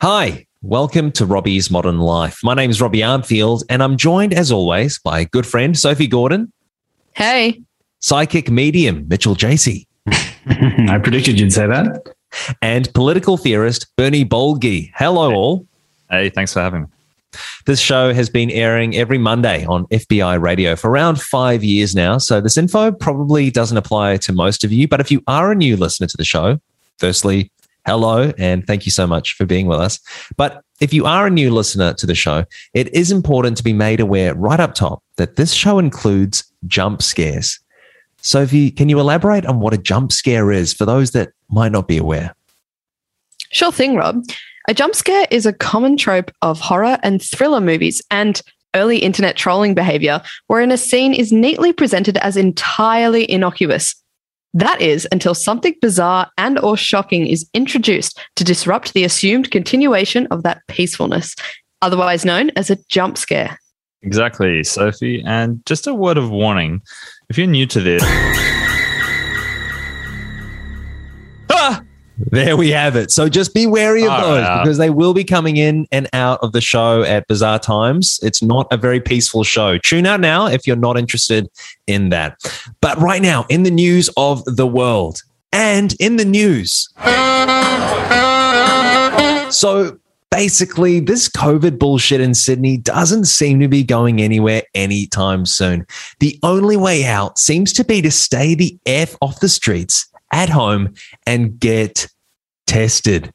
Hi, welcome to Robbie's Modern Life. My name is Robbie Armfield, and I'm joined, as always, by good friend Sophie Gordon, Hey, psychic medium Mitchell Jacey, I predicted you'd say that. and political theorist Bernie Bolgi. Hello, all. Hey, thanks for having me. This show has been airing every Monday on FBI radio for around five years now. So this info probably doesn't apply to most of you. But if you are a new listener to the show, firstly, hello and thank you so much for being with us. But if you are a new listener to the show, it is important to be made aware right up top that this show includes jump scares. Sophie, can you elaborate on what a jump scare is for those that might not be aware? sure thing, Rob. A jump scare is a common trope of horror and thriller movies and early internet trolling behavior wherein a scene is neatly presented as entirely innocuous. That is until something bizarre and or shocking is introduced to disrupt the assumed continuation of that peacefulness, otherwise known as a jump scare. Exactly, Sophie. And just a word of warning if you're new to this, There we have it. So just be wary of All those because they will be coming in and out of the show at bizarre times. It's not a very peaceful show. Tune out now if you're not interested in that. But right now, in the news of the world and in the news. So basically, this COVID bullshit in Sydney doesn't seem to be going anywhere anytime soon. The only way out seems to be to stay the F off the streets at home and get tested.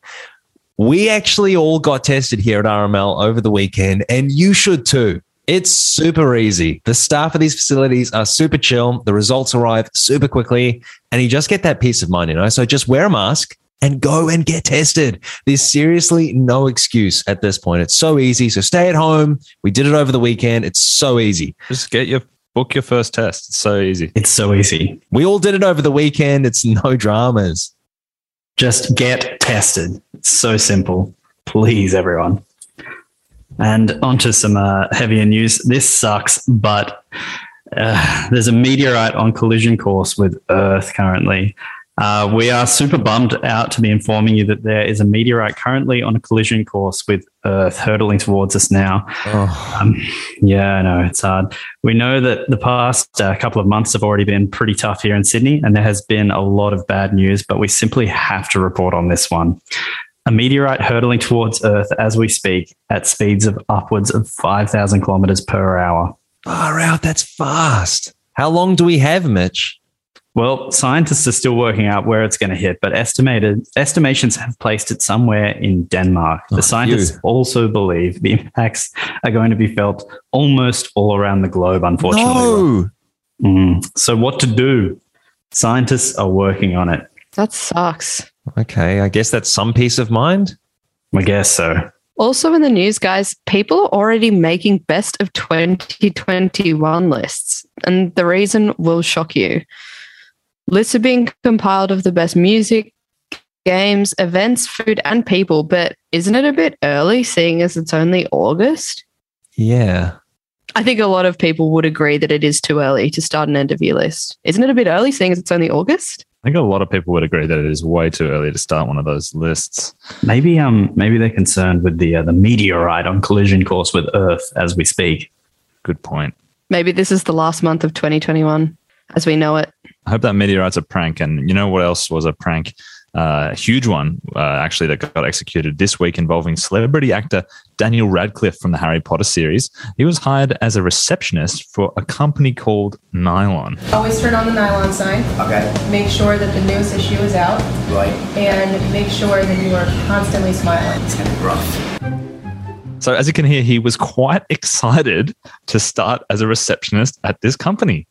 We actually all got tested here at RML over the weekend, and you should too. It's super easy. The staff of these facilities are super chill. The results arrive super quickly, and you just get that peace of mind, you know? So just wear a mask and go and get tested. There's seriously no excuse at this point. It's so easy. So stay at home. We did it over the weekend. It's so easy. just get your book your first test. It's so easy. It's so easy. We all did it over the weekend. It's no dramas. Just get tested. It's so simple. Please, everyone. And onto some uh, heavier news. This sucks, but uh, there's a meteorite on collision course with Earth currently. Uh, we are super bummed out to be informing you that there is a meteorite currently on a collision course with Earth hurtling towards us now. Oh, Um, yeah, I know it's hard. We know that the past uh, couple of months have already been pretty tough here in Sydney, and there has been a lot of bad news, but we simply have to report on this one. A meteorite hurtling towards Earth as we speak at speeds of upwards of 5,000 kilometers per hour. far out. That's fast. How long do we have, Mitch? Well, scientists are still working out where it's going to hit, but estimated estimations have placed it somewhere in Denmark. Oh, the scientists phew. also believe the impacts are going to be felt almost all around the globe, unfortunately. No. Mm. So, what to do? Scientists are working on it. That sucks. Okay, I guess that's some peace of mind. I guess so. Also in the news, guys, people are already making best of 2021 lists. And the reason will shock you. Lists are being compiled of the best music, games, events, food, and people. But isn't it a bit early seeing as it's only August? Yeah. I think a lot of people would agree that it is too early to start an end of year list. Isn't it a bit early seeing as it's only August? I think a lot of people would agree that it is way too early to start one of those lists. Maybe um maybe they're concerned with the uh, the meteorite on collision course with Earth as we speak. Good point. Maybe this is the last month of 2021 as we know it. I hope that meteorite's a prank. And you know what else was a prank? Uh, a huge one, uh, actually, that got executed this week involving celebrity actor Daniel Radcliffe from the Harry Potter series. He was hired as a receptionist for a company called Nylon. Always turn on the nylon sign. Okay, Make sure that the newest issue is out. right. And make sure that you are constantly smiling. It's gonna be rough. So, as you can hear, he was quite excited to start as a receptionist at this company.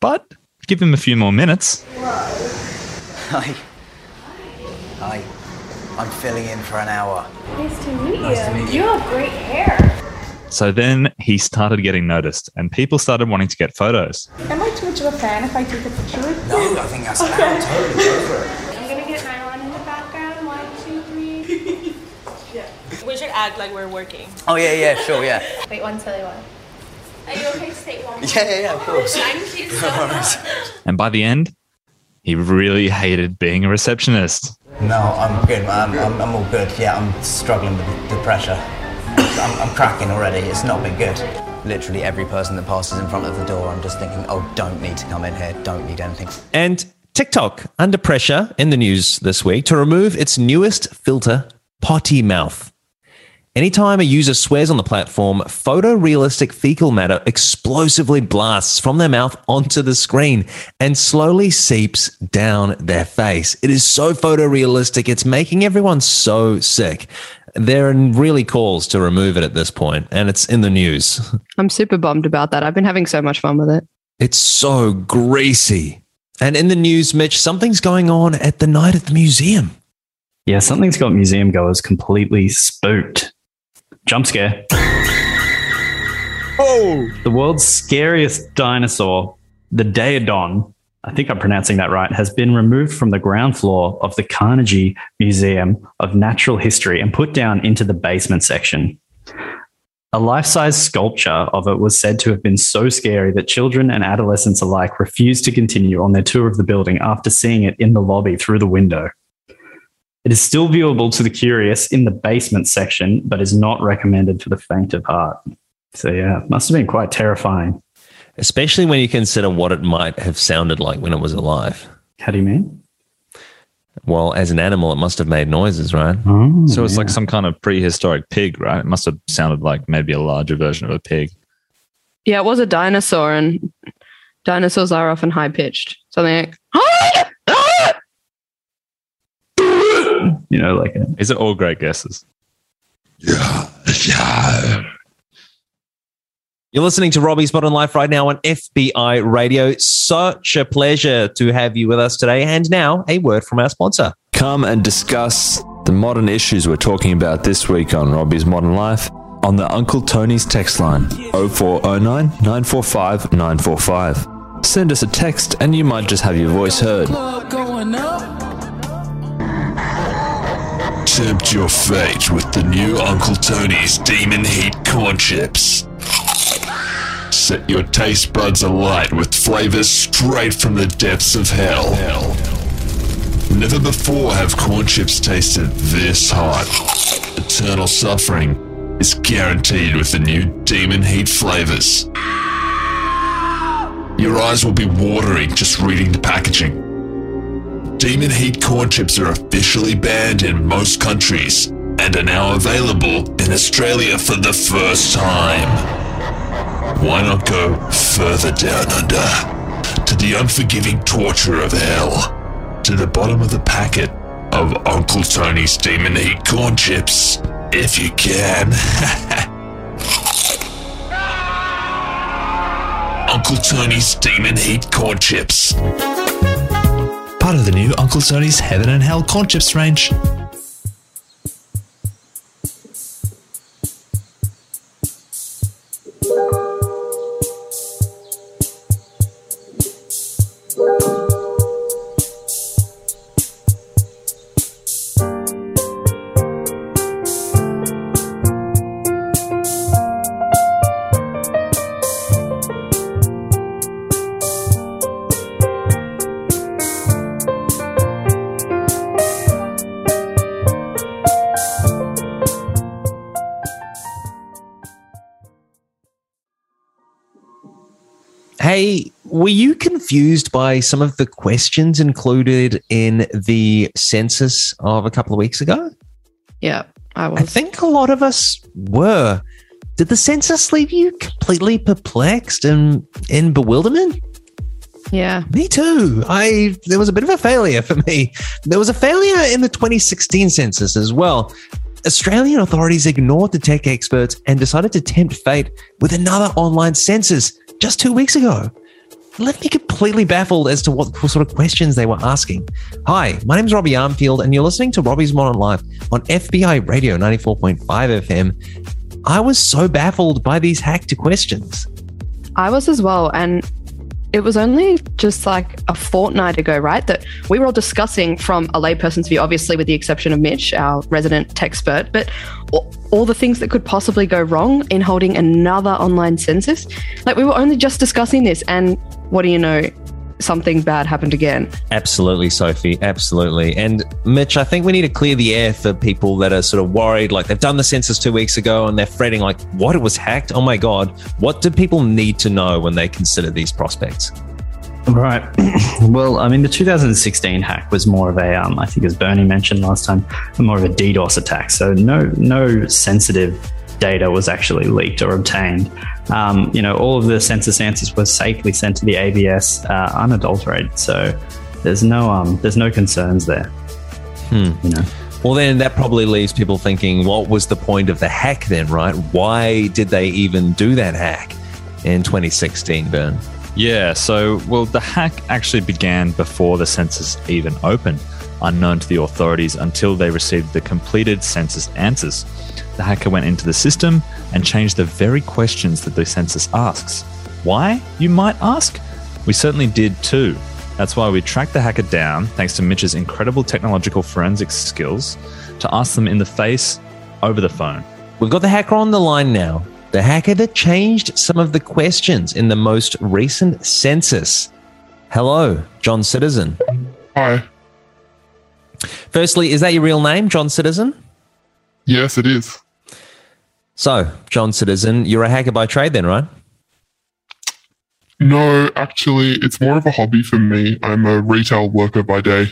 But give him a few more minutes. Hi. Hi. I'm filling in for an hour. Nice to meet Nice you. to meet You you. have great hair. So then he started getting noticed, and people started wanting to get photos. Am I too much of a fan if I take a picture with you? No, I think that's allowed. Totally go for it. I'm gonna get nylon in the background. One, two, three. yeah. We should act like we're working. Oh yeah, yeah, sure, yeah. Wait, one silly one. Are you okay to stay one more? Yeah, yeah, yeah, of course. Thank you so much. And by the end, he really hated being a receptionist. No, I'm good. I'm, I'm, I'm all good. Yeah, I'm struggling with the, the pressure. I'm, I'm cracking already. It's not been good. Literally every person that passes in front of the door, I'm just thinking, oh, don't need to come in here. Don't need anything. And TikTok under pressure in the news this week to remove its newest filter, Potty Mouth. Anytime a user swears on the platform, photorealistic fecal matter explosively blasts from their mouth onto the screen and slowly seeps down their face. It is so photorealistic, it's making everyone so sick. There are really calls to remove it at this point, and it's in the news. I'm super bummed about that. I've been having so much fun with it. It's so greasy. And in the news, Mitch, something's going on at the night at the museum. Yeah, something's got museum goers completely spooked. Jump scare. Oh! The world's scariest dinosaur, the Daeodon, I think I'm pronouncing that right, has been removed from the ground floor of the Carnegie Museum of Natural History and put down into the basement section. A life size sculpture of it was said to have been so scary that children and adolescents alike refused to continue on their tour of the building after seeing it in the lobby through the window. It is still viewable to the curious in the basement section, but is not recommended for the faint of heart. So, yeah, must have been quite terrifying. Especially when you consider what it might have sounded like when it was alive. How do you mean? Well, as an animal, it must have made noises, right? Oh, So it's yeah. like some kind of prehistoric pig, right? It must have sounded like maybe a larger version of a pig. Yeah, it was a dinosaur, and dinosaurs are often high pitched. Something like, you know, like a, Is it all great guesses? Yeah, yeah. You're listening to Robbie's Modern Life right now on FBI Radio. Such a pleasure to have you with us today. And now, a word from our sponsor. Come and discuss the modern issues we're talking about this week on Robbie's Modern Life on the Uncle Tony's text line 0409 945 945. Send us a text and you might just have your voice heard. Tempt your fate with the new Uncle Tony's Demon Heat Corn Chips. Set your taste buds alight with flavors straight from the depths of hell. Never before have corn chips tasted this hot. Eternal suffering is guaranteed with the new Demon Heat flavors. Your eyes will be watering just reading the packaging. Demon Heat corn chips are officially banned in most countries and are now available in Australia for the first time. Why not go further down under to the unforgiving torture of hell? To the bottom of the packet of Uncle Tony's Demon Heat corn chips, if you can. Uncle Tony's Demon Heat corn chips. Part of the new Uncle Tony's Heaven and Hell corn chips range. Confused by some of the questions included in the census of a couple of weeks ago? yeah, I was. I think a lot of us were. Did the census leave you completely perplexed and in bewilderment? Yeah. Me too. I there was a bit of a failure for me. There was a failure in the 2016 census as well. Australian authorities ignored the tech experts and decided to tempt fate with another online census just two weeks ago. Left me completely baffled as to what sort of questions they were asking. Hi, my name is Robbie Armfield, and you're listening to Robbie's Modern Life on FBI Radio 94.5 FM. I was so baffled by these hacked questions. I was as well. And it was only just like a fortnight ago, right? That we were all discussing from a layperson's view, obviously, with the exception of Mitch, our resident tech expert, but all, the things that could possibly go wrong in holding another online census. Like we were only just discussing this. And what do you know? Something bad happened again. Absolutely, Sophie. Absolutely. And Mitch, I think we need to clear the air for people that are sort of worried. Like they've done the census two weeks ago and they're fretting, like, what? It was hacked? Oh my God. What do people need to know when they consider these prospects? Right. well, I mean, the 2016 hack was more of a, um, I think, as Bernie mentioned last time, more of a DDoS attack. So no, no sensitive data was actually leaked or obtained. Um, you know, all of the census answers were safely sent to the ABS uh, unadulterated. So there's no, um, there's no concerns there. Hmm. You know. Well, then that probably leaves people thinking, what was the point of the hack then, right? Why did they even do that hack in 2016, Bern? Yeah, so, well, the hack actually began before the census even opened, unknown to the authorities until they received the completed census answers. The hacker went into the system and changed the very questions that the census asks. Why, you might ask? We certainly did too. That's why we tracked the hacker down, thanks to Mitch's incredible technological forensics skills, to ask them in the face over the phone. We've got the hacker on the line now. The hacker that changed some of the questions in the most recent census. Hello, John Citizen. Hi. Firstly, is that your real name, John Citizen? Yes, it is. So, John Citizen, you're a hacker by trade then, right? No, actually, it's more of a hobby for me. I'm a retail worker by day.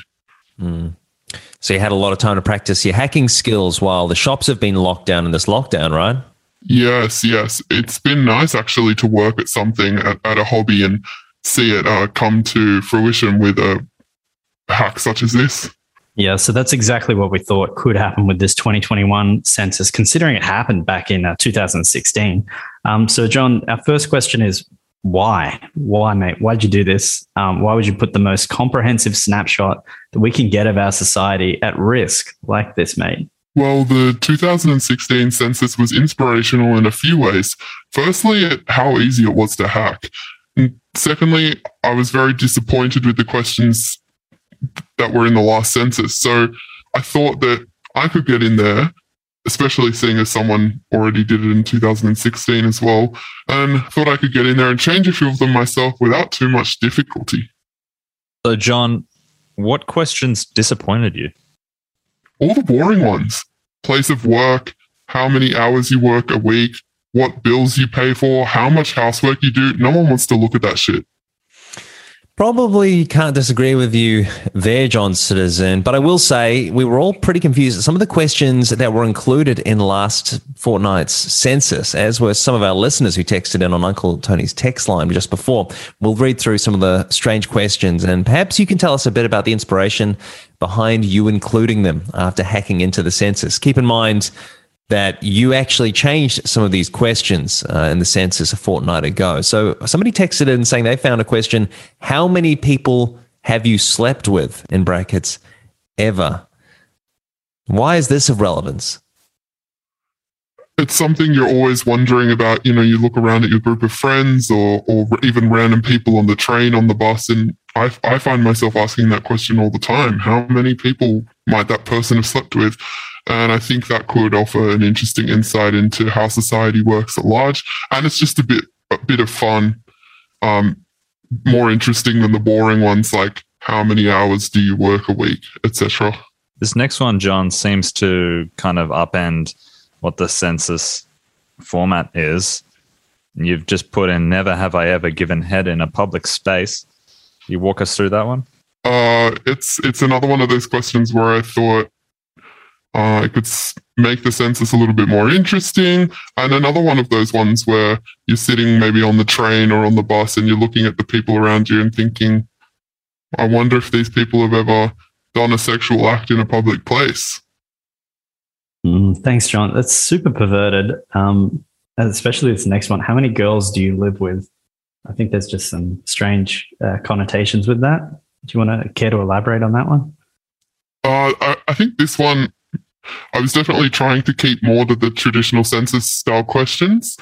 Mm. So, you had a lot of time to practice your hacking skills while the shops have been locked down in this lockdown, right? Yes, yes. It's been nice actually to work at something at, at a hobby and see it uh, come to fruition with a hack such as this. Yeah, so that's exactly what we thought could happen with this 2021 census, considering it happened back in uh, 2016. Um, so, John, our first question is why? Why, mate? Why'd you do this? Um, why would you put the most comprehensive snapshot that we can get of our society at risk like this, mate? Well, the 2016 census was inspirational in a few ways. Firstly, at how easy it was to hack. Secondly, I was very disappointed with the questions that were in the last census. So I thought that I could get in there, especially seeing as someone already did it in 2016 as well, and thought I could get in there and change a few of them myself without too much difficulty. So, John, what questions disappointed you? All the boring ones place of work, how many hours you work a week, what bills you pay for, how much housework you do. No one wants to look at that shit. Probably can't disagree with you there, John Citizen. But I will say we were all pretty confused. Some of the questions that were included in last fortnight's census, as were some of our listeners who texted in on Uncle Tony's text line just before. We'll read through some of the strange questions and perhaps you can tell us a bit about the inspiration behind you including them after hacking into the census. Keep in mind, that you actually changed some of these questions uh, in the census a fortnight ago. So somebody texted in saying they found a question: How many people have you slept with? In brackets, ever. Why is this of relevance? It's something you're always wondering about. You know, you look around at your group of friends or, or even random people on the train, on the bus, and I, I find myself asking that question all the time. How many people might that person have slept with? And I think that could offer an interesting insight into how society works at large. And it's just a bit a bit of fun, um, more interesting than the boring ones like how many hours do you work a week, etc. This next one, John, seems to kind of upend what the census format is. You've just put in "Never have I ever given head in a public space." You walk us through that one. Uh, it's it's another one of those questions where I thought uh, it could make the census a little bit more interesting. And another one of those ones where you're sitting maybe on the train or on the bus and you're looking at the people around you and thinking, I wonder if these people have ever done a sexual act in a public place. Mm, thanks, John. That's super perverted. Um, especially this next one. How many girls do you live with? I think there's just some strange uh, connotations with that. Do you want to care to elaborate on that one? Uh, I, I think this one I was definitely trying to keep more to the traditional census style questions.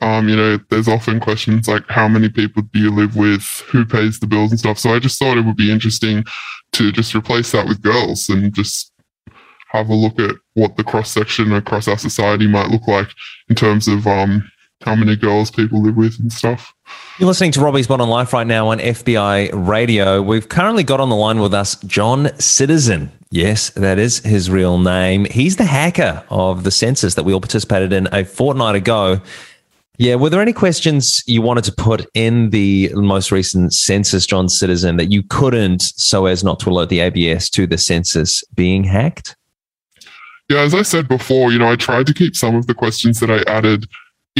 Um, you know, there's often questions like how many people do you live with, who pays the bills and stuff. So I just thought it would be interesting to just replace that with girls and just have a look at what the cross section across our society might look like in terms of um, how many girls people live with and stuff. You're listening to Robbie's Modern Life right now on FBI Radio. We've currently got on the line with us John Citizen. Yes, that is his real name. He's the hacker of the census that we all participated in a fortnight ago. Yeah, were there any questions you wanted to put in the most recent census, John Citizen, that you couldn't so as not to alert the ABS to the census being hacked? Yeah, as I said before, you know, I tried to keep some of the questions that I added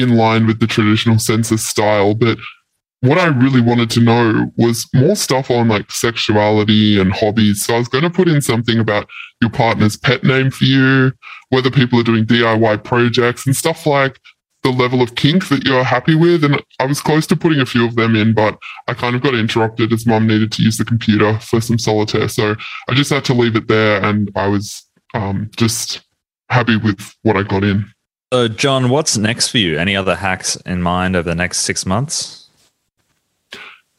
in line with the traditional census style, but what I really wanted to know was more stuff on like sexuality and hobbies. So I was going to put in something about your partner's pet name for you, whether people are doing DIY projects and stuff like the level of kink that you're happy with. And I was close to putting a few of them in, but I kind of got interrupted as mum needed to use the computer for some solitaire. So I just had to leave it there and I was um, just happy with what I got in. So, John, what's next for you? Any other hacks in mind over the next six months?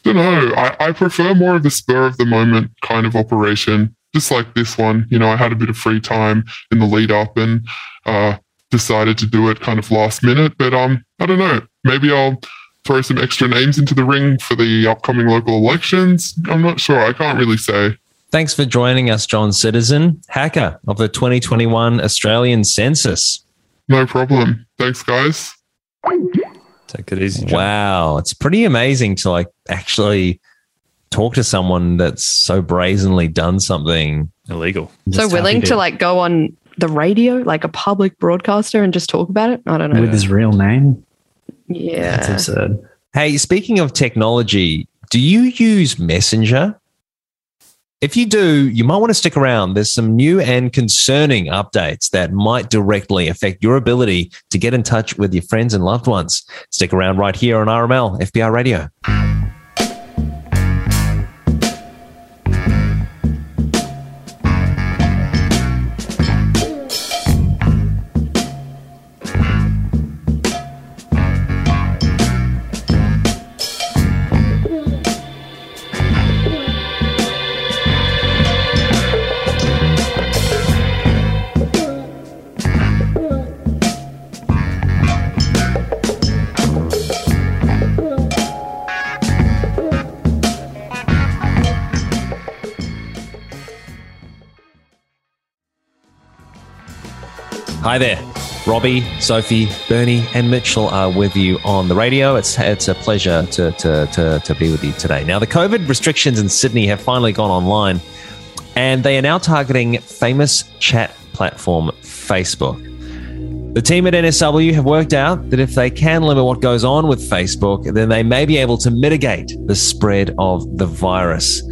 Don't know. I, I prefer more of the spur of the moment kind of operation, just like this one. You know, I had a bit of free time in the lead up and uh, decided to do it kind of last minute. But um, I don't know. Maybe I'll throw some extra names into the ring for the upcoming local elections. I'm not sure. I can't really say. Thanks for joining us, John Citizen, hacker of the 2021 Australian Census. No problem. Thanks, guys. Take it easy. John. Wow, it's pretty amazing to like actually talk to someone that's so brazenly done something illegal. So willing to like go on the radio, like a public broadcaster, and just talk about it. I don't know. With his real name? Yeah. That's absurd. Hey, speaking of technology, do you use Messenger? If you do, you might want to stick around. There's some new and concerning updates that might directly affect your ability to get in touch with your friends and loved ones. Stick around right here on RML FBI Radio. Hi there. Robbie, Sophie, Bernie, and Mitchell are with you on the radio. It's it's a pleasure to, to, to, to be with you today. Now, the COVID restrictions in Sydney have finally gone online, and they are now targeting famous chat platform Facebook. The team at NSW have worked out that if they can limit what goes on with Facebook, then they may be able to mitigate the spread of the virus.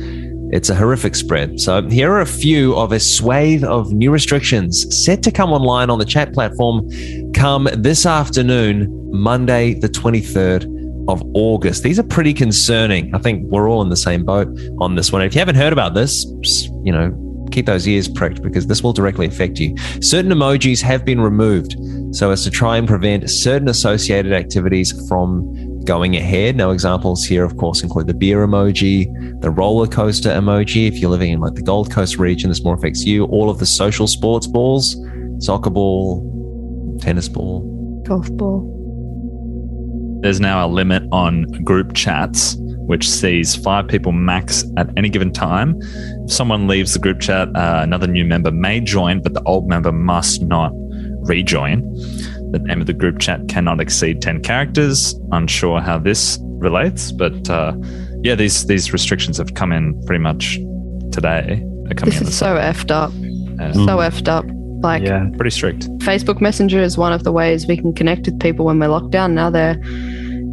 It's a horrific spread. So here are a few of a swathe of new restrictions set to come online on the chat platform come this afternoon, Monday, the 23rd of August. These are pretty concerning. I think we're all in the same boat on this one. If you haven't heard about this, you know, keep those ears pricked because this will directly affect you. Certain emojis have been removed so as to try and prevent certain associated activities from going ahead. Now, examples here, of course, include the beer emoji, the roller coaster emoji. If you're living in like the Gold Coast region, this more affects you. All of the social sports balls, soccer ball, tennis ball, golf ball. There's now a limit on group chats, which sees five people max at any given time. If someone leaves the group chat, uh, another new member may join, but the old member must not rejoin. The name of the group chat cannot exceed 10 characters. Unsure how this relates, but uh, yeah, these these restrictions have come in pretty much today. This is so effed up. Yeah. So effed up. Like Yeah. pretty strict. Facebook Messenger is one of the ways we can connect with people when we're locked down. Now they're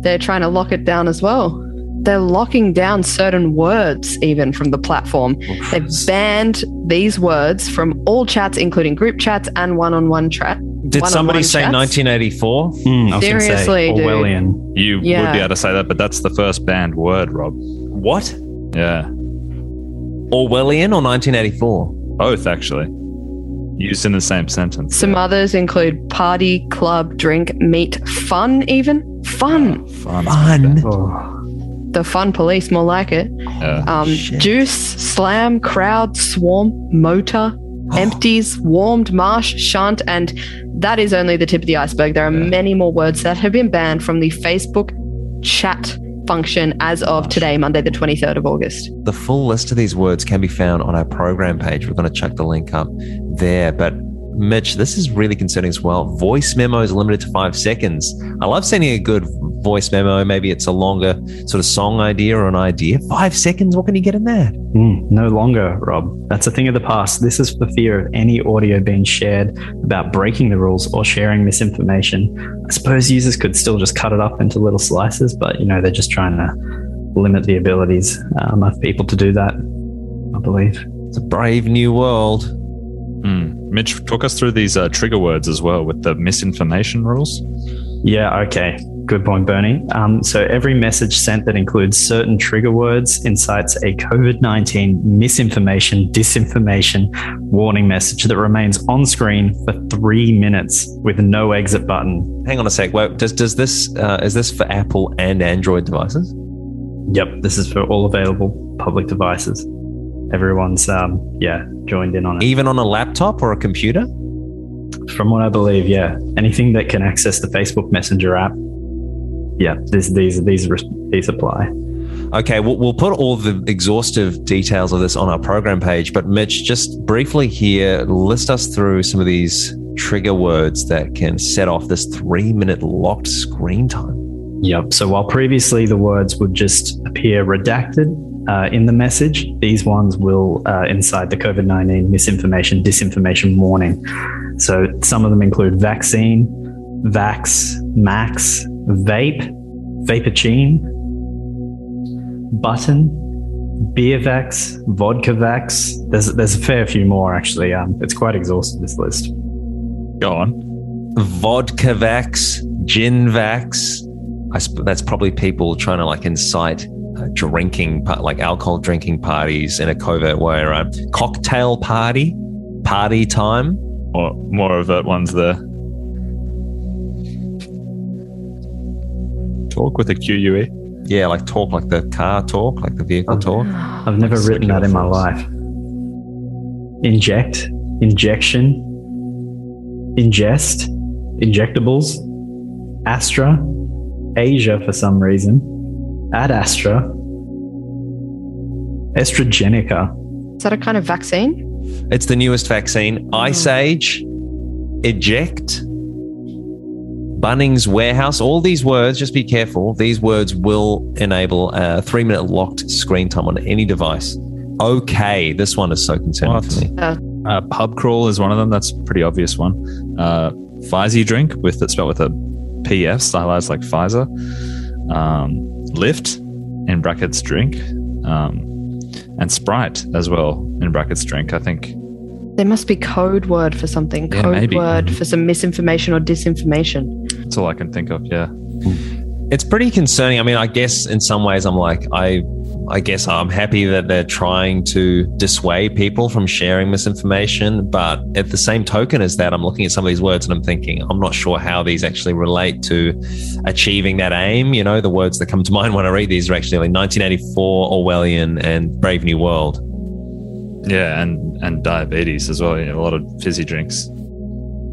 they're trying to lock it down as well. They're locking down certain words even from the platform. They've banned these words from all chats, including group chats and one-on-one chat. Did somebody say chats. 1984? Mm, I was gonna say Seriously, dude. Orwellian. You would be able to say that, but that's the first banned word, Rob. What? Yeah, Orwellian or 1984? both actually. Used in the same sentence. Some others include party, club, drink, meet, fun, even fun. Fun. Fun. Oh, The fun police, more like it. Yeah. Um, juice, slam, crowd, swarm, motor, empties, warmed, marsh, shunt, and that is only the tip of the iceberg. There are many more words that have been banned from the Facebook chat function as of today, Monday, the 23rd of August. The full list of these words can be found on our program page. We're going to chuck the link up there. But Mitch, this is really concerning as well. Voice memos limited to five seconds. I love sending a good voice memo. Maybe it's a longer sort of song idea or an idea. Five seconds. What can you get in there? Mm, no longer, Rob. That's a thing of the past. This is for fear of any audio being shared about breaking the rules or sharing misinformation. I suppose users could still just cut it up into little slices, but you know they're just trying to limit the abilities um, of people to do that. I believe it's a brave new world. Mm. Mitch, talk us through these uh, trigger words as well with the misinformation rules. Yeah, okay. Good point, Bernie. Um, so every message sent that includes certain trigger words incites a COVID 19 misinformation, disinformation warning message that remains on screen for three minutes with no exit button. Hang on a sec. Wait, does, does this, uh, is this for Apple and Android devices? Yep, this is for all available public devices. Everyone's, um, yeah, joined in on it. Even on a laptop or a computer? From what I believe, yeah. Anything that can access the Facebook Messenger app yeah, these these these these apply. Okay, we'll, we'll put all the exhaustive details of this on our program page. But Mitch, just briefly here, list us through some of these trigger words that can set off this three-minute locked screen time. Yep. So while previously the words would just appear redacted uh, in the message, these ones will uh, inside the COVID 19 misinformation, disinformation warning. So some of them include vaccine, vax, max, vape, vaporcine, button, beer beervax, vodkavax. There's there's a fair few more actually. Um, it's quite exhaustive this list. Go on. Vodkavax, ginvax. I sp- that's probably people trying to like incite uh, drinking, like alcohol drinking parties in a covert way. Right? Cocktail party, party time. Or more overt ones there. Talk with a QUE? Yeah, like talk, like the car talk, like the vehicle talk. I've never like written that in my life. Inject, injection, ingest, injectables, Astra, Asia for some reason, Ad Astra, Estragenica. Is that a kind of vaccine? It's the newest vaccine. Hmm. Ice Age, eject, Bunnings Warehouse, all these words, just be careful. These words will enable a three minute locked screen time on any device. Okay, this one is so concerning what? for me. Uh, uh, pub crawl is one of them. That's a pretty obvious one. Uh, Pfizer drink with it spelled with a PF, stylized like Pfizer. Um, lift in brackets drink. Um, and Sprite as well in brackets drink. I think there must be code word for something. Yeah, code maybe. word for some misinformation or disinformation. That's all I can think of. Yeah. It's pretty concerning. I mean, I guess in some ways I'm like, I I guess I'm happy that they're trying to dissuade people from sharing misinformation. But at the same token as that, I'm looking at some of these words and I'm thinking, I'm not sure how these actually relate to achieving that aim. You know, the words that come to mind when I read these are actually like 1984, Orwellian, and Brave New World. Yeah, and and diabetes as well. You know, a lot of fizzy drinks.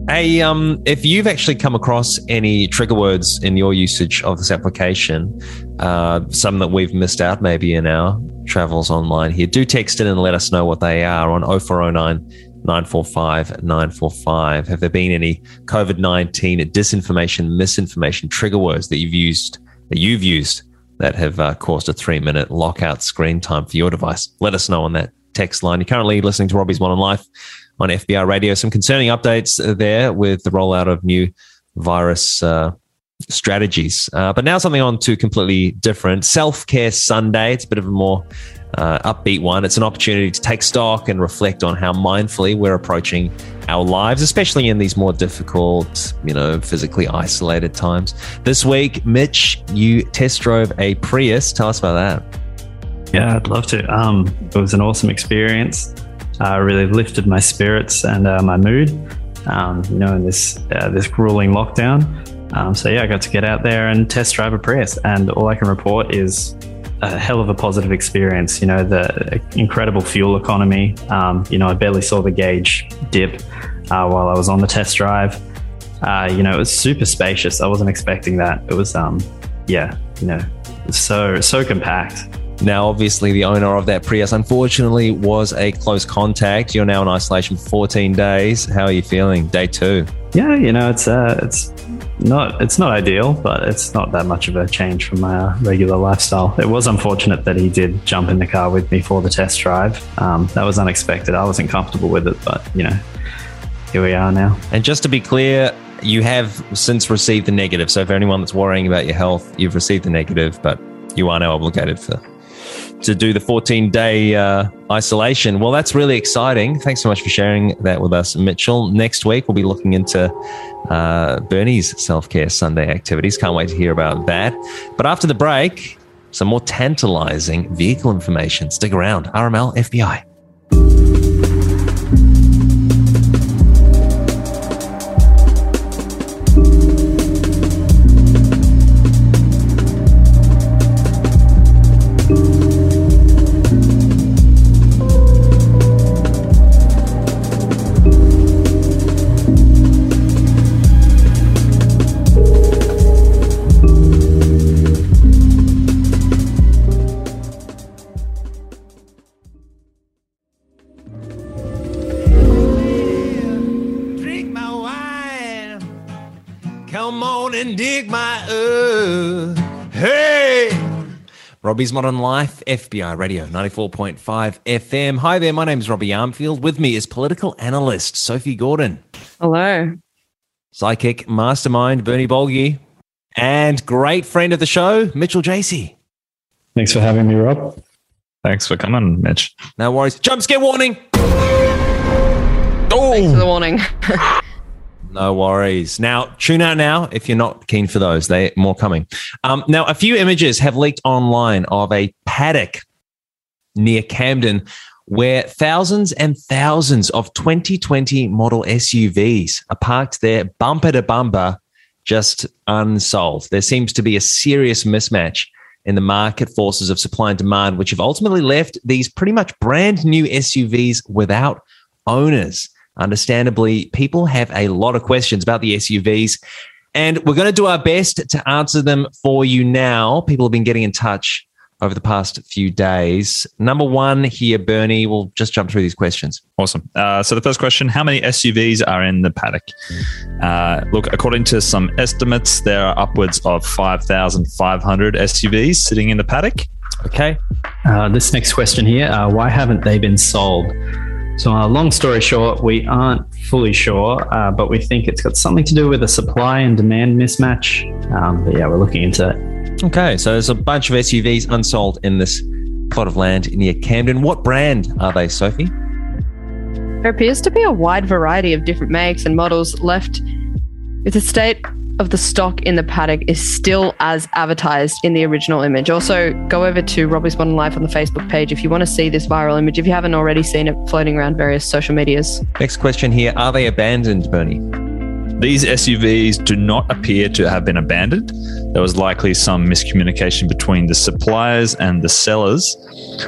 Hey, um, if you've actually come across any trigger words in your usage of this application, uh, some that we've missed out maybe in our travels online here, do text in and let us know what they are on 0409 945 945. Have there been any COVID 19 disinformation, misinformation trigger words that you've used, that you've used that have uh, caused a three minute lockout screen time for your device? Let us know on that text line. You're currently listening to Robbie's Modern Life on FBR Radio. Some concerning updates there with the rollout of new virus uh, strategies. Uh, but now something on to completely different. Self Care Sunday. It's a bit of a more uh, upbeat one. It's an opportunity to take stock and reflect on how mindfully we're approaching our lives, especially in these more difficult, you know, physically isolated times. This week, Mitch, you test drove a Prius. Tell us about that. Yeah, I'd love to. Um, it was an awesome experience. Uh, really lifted my spirits and uh, my mood. Um, you know, in this uh, this grueling lockdown. Um, so yeah, I got to get out there and test drive a Prius, and all I can report is a hell of a positive experience. You know, the incredible fuel economy. Um, you know, I barely saw the gauge dip uh, while I was on the test drive. Uh, you know, it was super spacious. I wasn't expecting that. It was, um, yeah, you know, so so compact. Now, obviously, the owner of that Prius unfortunately was a close contact. You're now in isolation for 14 days. How are you feeling? Day two. Yeah, you know, it's uh, it's not it's not ideal, but it's not that much of a change from my uh, regular lifestyle. It was unfortunate that he did jump in the car with me for the test drive. Um, that was unexpected. I wasn't comfortable with it, but you know, here we are now. And just to be clear, you have since received the negative. So for anyone that's worrying about your health, you've received the negative, but you are now obligated for to do the 14 day uh, isolation. Well, that's really exciting. Thanks so much for sharing that with us, Mitchell. Next week, we'll be looking into uh, Bernie's self care Sunday activities. Can't wait to hear about that. But after the break, some more tantalizing vehicle information. Stick around. RML FBI. Robbie's Modern Life, FBI Radio 94.5 FM. Hi there, my name is Robbie Armfield. With me is political analyst Sophie Gordon, Hello. psychic mastermind Bernie Bolgi, and great friend of the show, Mitchell Jacey. Thanks for having me, Rob. Thanks for coming, Mitch. No worries. Jump scare warning! Oh. Thanks for the oh. warning. No worries. Now, tune out now if you're not keen for those. They more coming. Um, now, a few images have leaked online of a paddock near Camden where thousands and thousands of 2020 model SUVs are parked there, bumper to bumper, just unsold. There seems to be a serious mismatch in the market forces of supply and demand, which have ultimately left these pretty much brand new SUVs without owners. Understandably, people have a lot of questions about the SUVs, and we're going to do our best to answer them for you now. People have been getting in touch over the past few days. Number one here, Bernie, we'll just jump through these questions. Awesome. Uh, so the first question: How many SUVs are in the paddock? Uh, look, according to some estimates, there are upwards of five thousand five hundred SUVs sitting in the paddock. Okay. Uh, this next question here: uh, Why haven't they been sold? So, uh, long story short, we aren't fully sure, uh, but we think it's got something to do with a supply and demand mismatch. Um, but yeah, we're looking into it. Okay, so there's a bunch of SUVs unsold in this plot of land near Camden. What brand are they, Sophie? There appears to be a wide variety of different makes and models left. If the state of the stock in the paddock is still as advertised in the original image. Also, go over to Robbie's Modern Life on the Facebook page if you want to see this viral image, if you haven't already seen it floating around various social medias. Next question here Are they abandoned, Bernie? These SUVs do not appear to have been abandoned. There was likely some miscommunication between the suppliers and the sellers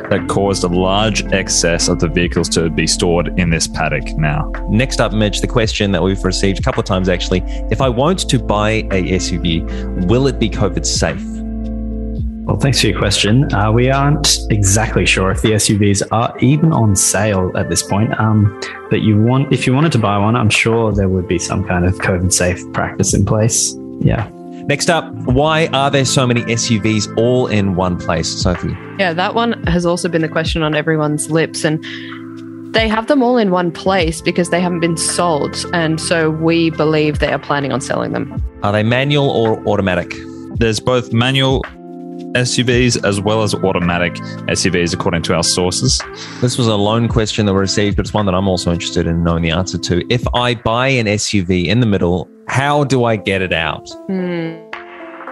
that caused a large excess of the vehicles to be stored in this paddock now. Next up, Mitch, the question that we've received a couple of times actually. If I want to buy a SUV, will it be COVID safe? Well, thanks for your question. Uh, we aren't exactly sure if the SUVs are even on sale at this point. Um, but you want, if you wanted to buy one, I'm sure there would be some kind of COVID safe practice in place. Yeah. Next up, why are there so many SUVs all in one place, Sophie? Yeah, that one has also been the question on everyone's lips. And they have them all in one place because they haven't been sold. And so we believe they are planning on selling them. Are they manual or automatic? There's both manual SUVs as well as automatic SUVs, according to our sources. This was a loan question that we received, but it's one that I'm also interested in knowing the answer to. If I buy an SUV in the middle, how do I get it out?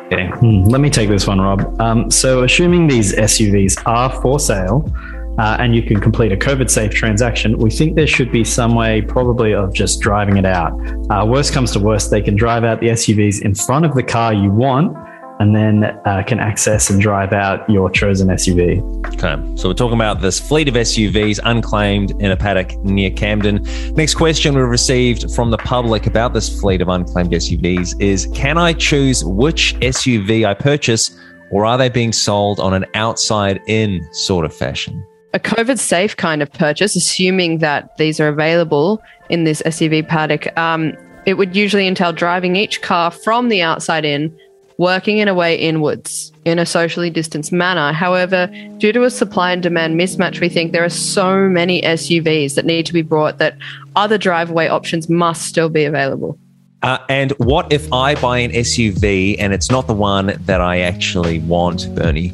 Okay, hmm, let me take this one, Rob. Um, so, assuming these SUVs are for sale uh, and you can complete a COVID safe transaction, we think there should be some way, probably, of just driving it out. Uh, worst comes to worst, they can drive out the SUVs in front of the car you want and then uh, can access and drive out your chosen SUV. Okay, so we're talking about this fleet of SUVs unclaimed in a paddock near Camden. Next question we've received from the public about this fleet of unclaimed SUVs is Can I choose which SUV I purchase, or are they being sold on an outside in sort of fashion? A COVID safe kind of purchase, assuming that these are available in this SUV paddock, um, it would usually entail driving each car from the outside in, working in a way inwards in a socially distanced manner. However, due to a supply and demand mismatch, we think there are so many SUVs that need to be brought that other driveway options must still be available. Uh, and what if I buy an SUV and it's not the one that I actually want, Bernie?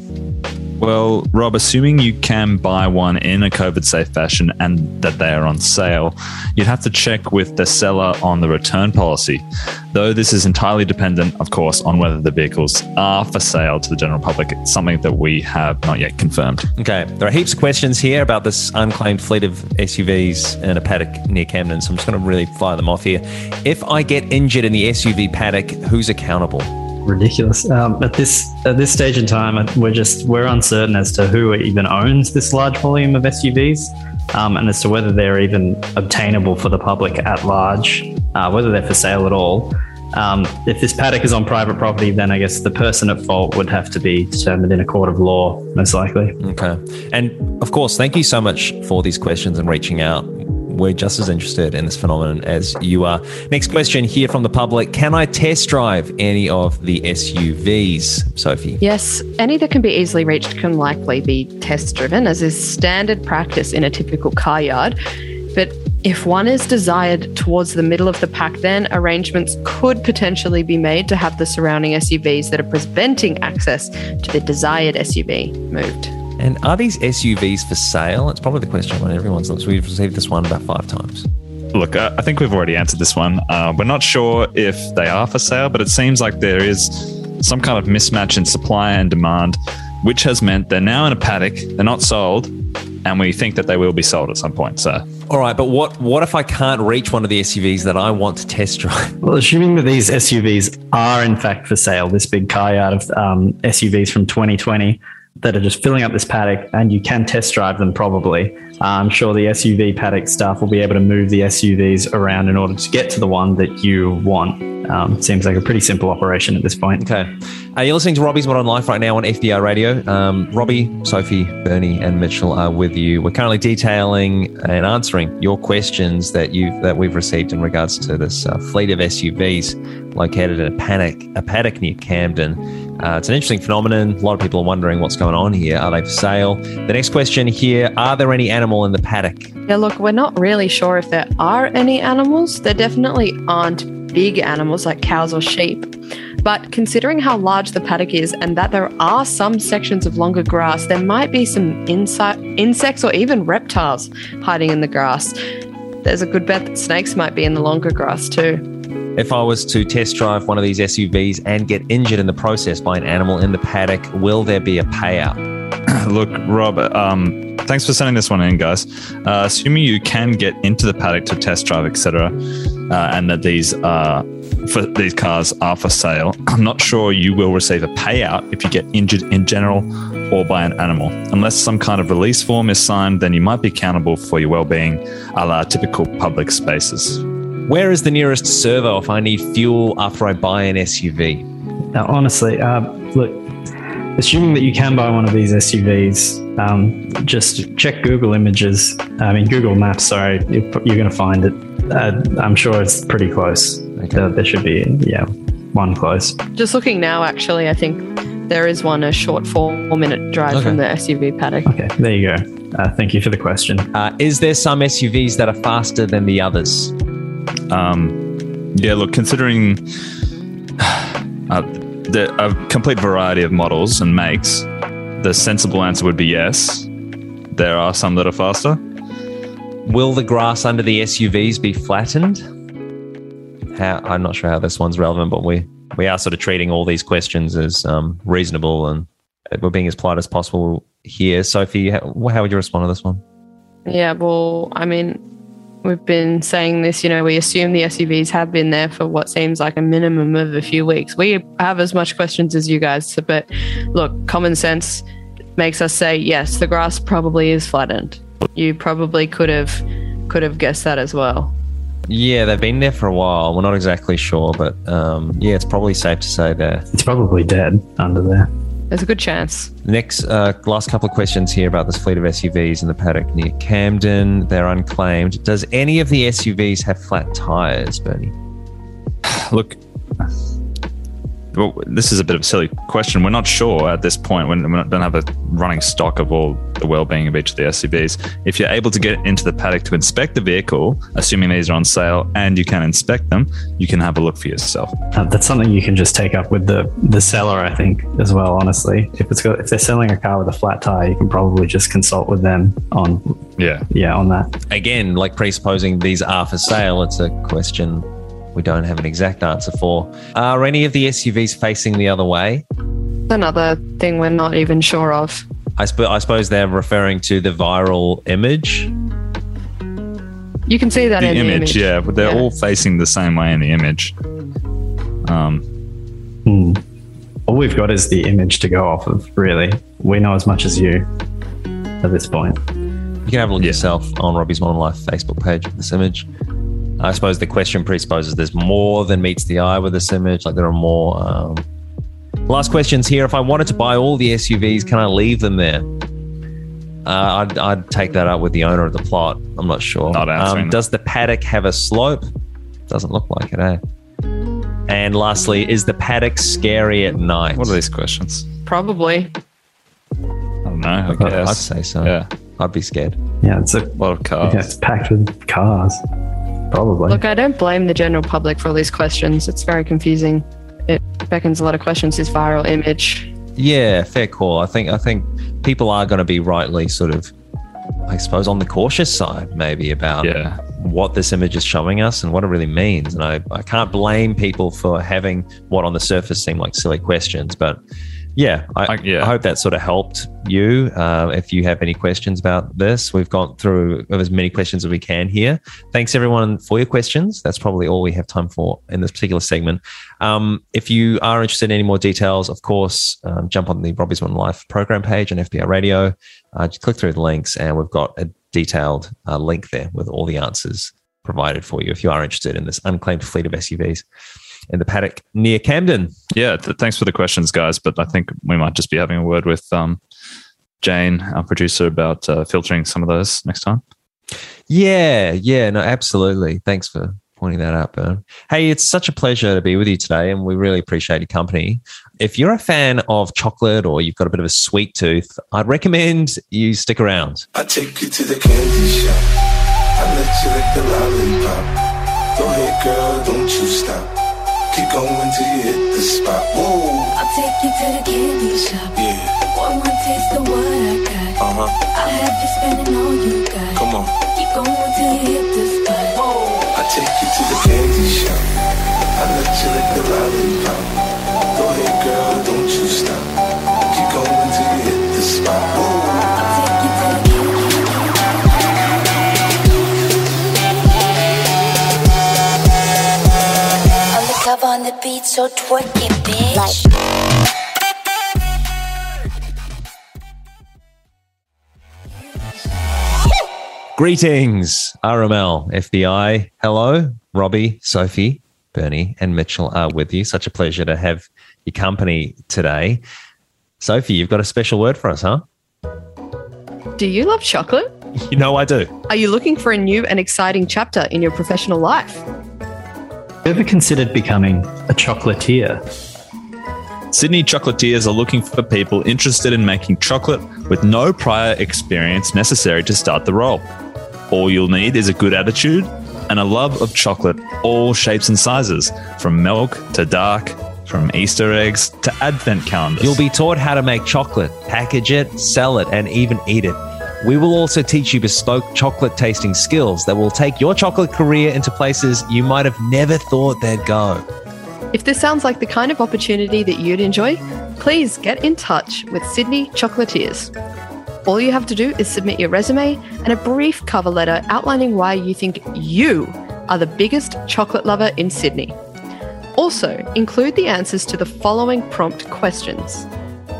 Well, Rob, assuming you can buy one in a COVID safe fashion and that they are on sale, you'd have to check with the seller on the return policy. Though this is entirely dependent, of course, on whether the vehicles are for sale to the general public. It's something that we have not yet confirmed. Okay, there are heaps of questions here about this unclaimed fleet of SUVs in a paddock near Camden, so I'm just going to really fire them off here. If I get injured in the SUV paddock, who's accountable? Ridiculous. Um, at this at this stage in time, we're just we're uncertain as to who even owns this large volume of SUVs, um, and as to whether they're even obtainable for the public at large, uh, whether they're for sale at all. Um, if this paddock is on private property, then I guess the person at fault would have to be determined in a court of law, most likely. Okay. And of course, thank you so much for these questions and reaching out we're just as interested in this phenomenon as you are. Next question here from the public Can I test drive any of the SUVs, Sophie? Yes, any that can be easily reached can likely be test driven, as is standard practice in a typical car yard. But if one is desired towards the middle of the pack, then arrangements could potentially be made to have the surrounding SUVs that are preventing access to the desired SUV moved. And are these SUVs for sale? It's probably the question on everyone's lips. We've received this one about five times. Look, I think we've already answered this one. Uh, we're not sure if they are for sale, but it seems like there is some kind of mismatch in supply and demand, which has meant they're now in a paddock, they're not sold, and we think that they will be sold at some point. So, all right, but what what if I can't reach one of the SUVs that I want to test drive? Well, assuming that these SUVs are in fact for sale, this big car yard of um, SUVs from 2020 that are just filling up this paddock, and you can test drive them probably. Uh, I'm sure the SUV paddock staff will be able to move the SUVs around in order to get to the one that you want. Um, seems like a pretty simple operation at this point. Okay. Are you listening to Robbie's Modern Life right now on FBI Radio? Um, Robbie, Sophie, Bernie, and Mitchell are with you. We're currently detailing and answering your questions that you that we've received in regards to this uh, fleet of SUVs located in a paddock, a paddock near Camden. Uh, it's an interesting phenomenon. A lot of people are wondering what's going on here. Are they for sale? The next question here: Are there any animal in the paddock? Yeah, look, we're not really sure if there are any animals. There definitely aren't big animals like cows or sheep. But considering how large the paddock is and that there are some sections of longer grass, there might be some insi- insects or even reptiles hiding in the grass. There's a good bet that snakes might be in the longer grass too. If I was to test drive one of these SUVs and get injured in the process by an animal in the paddock, will there be a payout? Look, Rob, um, thanks for sending this one in, guys. Uh, assuming you can get into the paddock to test drive, etc., uh, and that these uh, for these cars are for sale, I'm not sure you will receive a payout if you get injured in general or by an animal. Unless some kind of release form is signed, then you might be accountable for your well-being, a la typical public spaces. Where is the nearest servo if I need fuel after I buy an SUV? Now, honestly, uh, look, assuming that you can buy one of these SUVs, um, just check Google Images. I mean, Google Maps. Sorry, you're, you're going to find it. Uh, I'm sure it's pretty close. Okay. Uh, there should be, yeah, one close. Just looking now, actually, I think there is one a short four-minute drive okay. from the SUV paddock. Okay, there you go. Uh, thank you for the question. Uh, is there some SUVs that are faster than the others? Um, yeah, look, considering uh, the, a complete variety of models and makes, the sensible answer would be yes. There are some that are faster. Will the grass under the SUVs be flattened? How, I'm not sure how this one's relevant, but we, we are sort of treating all these questions as um, reasonable and we're being as polite as possible here. Sophie, how, how would you respond to this one? Yeah, well, I mean, we've been saying this, you know, we assume the SUVs have been there for what seems like a minimum of a few weeks. We have as much questions as you guys, but look, common sense makes us say yes, the grass probably is flattened. You probably could have could have guessed that as well. Yeah, they've been there for a while. We're not exactly sure, but um, yeah, it's probably safe to say there. It's probably dead under there. There's a good chance. Next, uh, last couple of questions here about this fleet of SUVs in the paddock near Camden. They're unclaimed. Does any of the SUVs have flat tires, Bernie? Look, well, this is a bit of a silly question. We're not sure at this point. We don't have a running stock of all the well-being of each of the SUVs. If you're able to get into the paddock to inspect the vehicle, assuming these are on sale and you can inspect them, you can have a look for yourself. Uh, that's something you can just take up with the the seller, I think, as well. Honestly, if it's got, if they're selling a car with a flat tire, you can probably just consult with them on yeah yeah on that. Again, like presupposing these are for sale, it's a question we don't have an exact answer for. Are any of the SUVs facing the other way? Another thing we're not even sure of. I, sp- I suppose they're referring to the viral image. You can see that the in image, the image. yeah, but they're Yeah. all facing the same way in the image. Um, Hmm. All we've got is the image to go off of. Really, we know as much as you at this point. You can have a look yourself on Robbie's Modern Life Facebook page of this image. I suppose the question presupposes there's more than meets the eye with this image. Like there are more. Um... Last questions here. If I wanted to buy all the SUVs, can I leave them there? Uh, I'd, I'd take that up with the owner of the plot. I'm not sure. Not answering um, does the paddock have a slope? Doesn't look like it, eh? And lastly, is the paddock scary at night? what are these questions? Probably. I don't know. I I'd say so. Yeah, I'd be scared. Yeah, it's a a lot of cars. yeah, it's packed with cars. Probably. Look, I don't blame the general public for all these questions. It's very confusing. It beckons a lot of questions. This viral image. Yeah, fair call. I think I think people are going to be rightly sort of, I suppose, on the cautious side, maybe about Yeah. what this image is showing us and what it really means. And I, I can't blame people for having what on the surface seem like silly questions, but yeah, I, I- yeah. I hope that sort of helped you. Uh, if you have any questions about this, we've gone through as many questions as we can here. Thanks everyone for your questions. That's probably all we have time for in this particular segment. Um, if you are interested in any more details, of course, um, jump on the Robbie's One Life program page on FBI Radio. Uh, just click through the links, and we've got a detailed uh, link there with all the answers provided for you if you are interested in this unclaimed fleet of SUVs in the paddock near Camden. Yeah, th- thanks for the questions, guys. But I think we might just be having a word with um, Jane, our producer, about uh, filtering some of those next time. Yeah, yeah, no, absolutely. Thanks for pointing that out, Bern. Hey, it's such a pleasure to be with you today, and we really appreciate your company. If you're a fan of chocolate or you've got a bit of a sweet tooth, I'd recommend you stick around. I take you to the candy shop. I let you lick the lollipop. Go ahead, girl, don't you stop. Keep going till you hit the spot. Whoa, I'll take you to the candy shop. yeah, One more taste of what I got. uh huh. I'll have you spending all you got. Come on. Keep going till you hit the spot. I'll take you to the candy shop. I let you lick the lollipop. Go ahead, girl, don't you stop. Keep going till you hit the spot. The cover on the beat, so twerk it, bitch. Greetings, RML, FBI. Hello, Robbie, Sophie, Bernie, and Mitchell are with you. Such a pleasure to have your company today. Sophie, you've got a special word for us, huh? Do you love chocolate? You know I do. Are you looking for a new and exciting chapter in your professional life? Ever considered becoming a chocolatier? Sydney chocolatiers are looking for people interested in making chocolate with no prior experience necessary to start the role. All you'll need is a good attitude and a love of chocolate, all shapes and sizes, from milk to dark, from Easter eggs to advent calendars. You'll be taught how to make chocolate, package it, sell it, and even eat it. We will also teach you bespoke chocolate tasting skills that will take your chocolate career into places you might have never thought they'd go. If this sounds like the kind of opportunity that you'd enjoy, please get in touch with Sydney Chocolatiers. All you have to do is submit your resume and a brief cover letter outlining why you think you are the biggest chocolate lover in Sydney. Also, include the answers to the following prompt questions.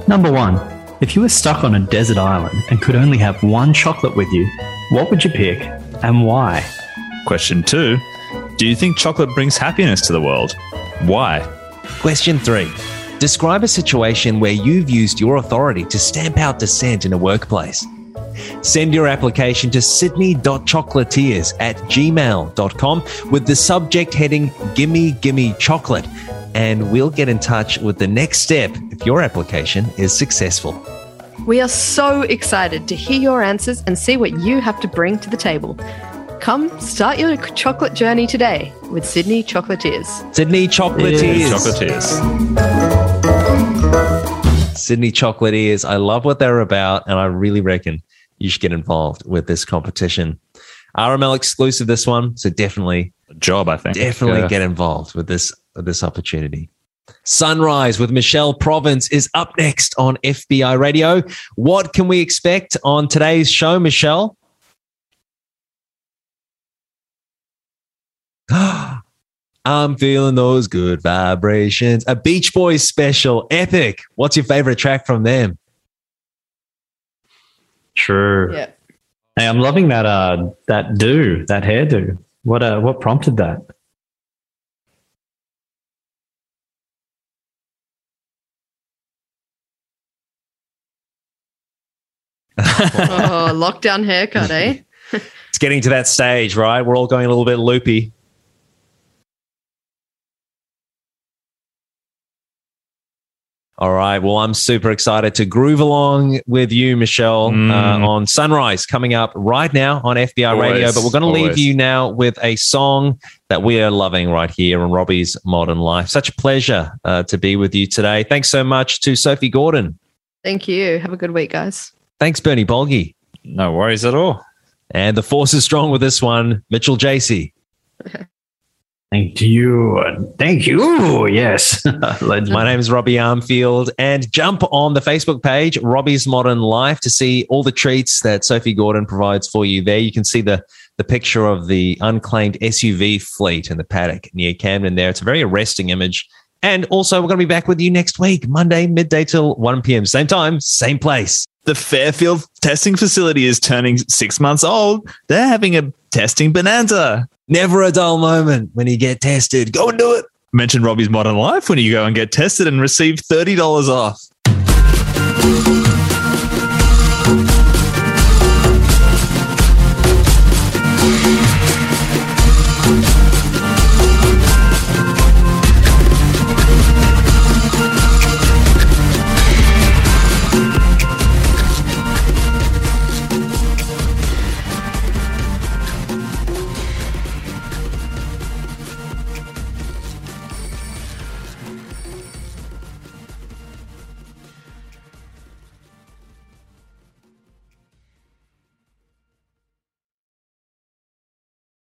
Number one, if you were stuck on a desert island and could only have one chocolate with you, what would you pick and why? Question two Do you think chocolate brings happiness to the world? Why? Question three Describe a situation where you've used your authority to stamp out dissent in a workplace. Send your application to sydney.chocolatiers at gmail.com with the subject heading Gimme Gimme Chocolate, and we'll get in touch with the next step if your application is successful. We are so excited to hear your answers and see what you have to bring to the table. Come start your chocolate journey today with Sydney Chocolatiers. Sydney Chocolatiers. Chocolatiers. Sydney Chocolatiers. I love what they're about, and I really reckon you should get involved with this competition. RML exclusive, this one, so definitely, Job, I think. definitely Yeah. get involved with this with this opportunity. Sunrise with Michelle Province is up next on FBI Radio. What can we expect on today's show, Michelle? I'm feeling those good vibrations. A Beach Boys special, epic. What's your favorite track from them? True. Yeah. Hey, I'm loving that uh that do, that hairdo. What uh what prompted that? Oh, lockdown haircut, eh? It's getting to that stage, right? We're all going a little bit loopy. All right. Well, I'm super excited to groove along with you, Michelle, Mm. uh, on Sunrise coming up right now on FBI Radio. But we're going to leave you now with a song that we are loving right here on Robbie's Modern Life. Such a pleasure uh, to be with you today. Thanks so much to Sophie Gordon. Thank you. Have a good week, guys. Thanks, Bernie Bolgi. No worries at all. And the force is strong with this one, Mitchell JC. Thank you. Thank you. Yes. My name is Robbie Armfield, and jump on the Facebook page, Robbie's Modern Life, to see all the treats that Sophie Gordon provides for you there. You can see the, the picture of the unclaimed SUV fleet in the paddock near Camden there. It's a very arresting image. And also, we're going to be back with you next week, Monday, midday till 1 p.m. Same time, same place. The Fairfield testing facility is turning six months old. They're having a testing bonanza. Never a dull moment when you get tested. Go and do it. Mention Robbie's Modern Life when you go and get tested and receive $30 off.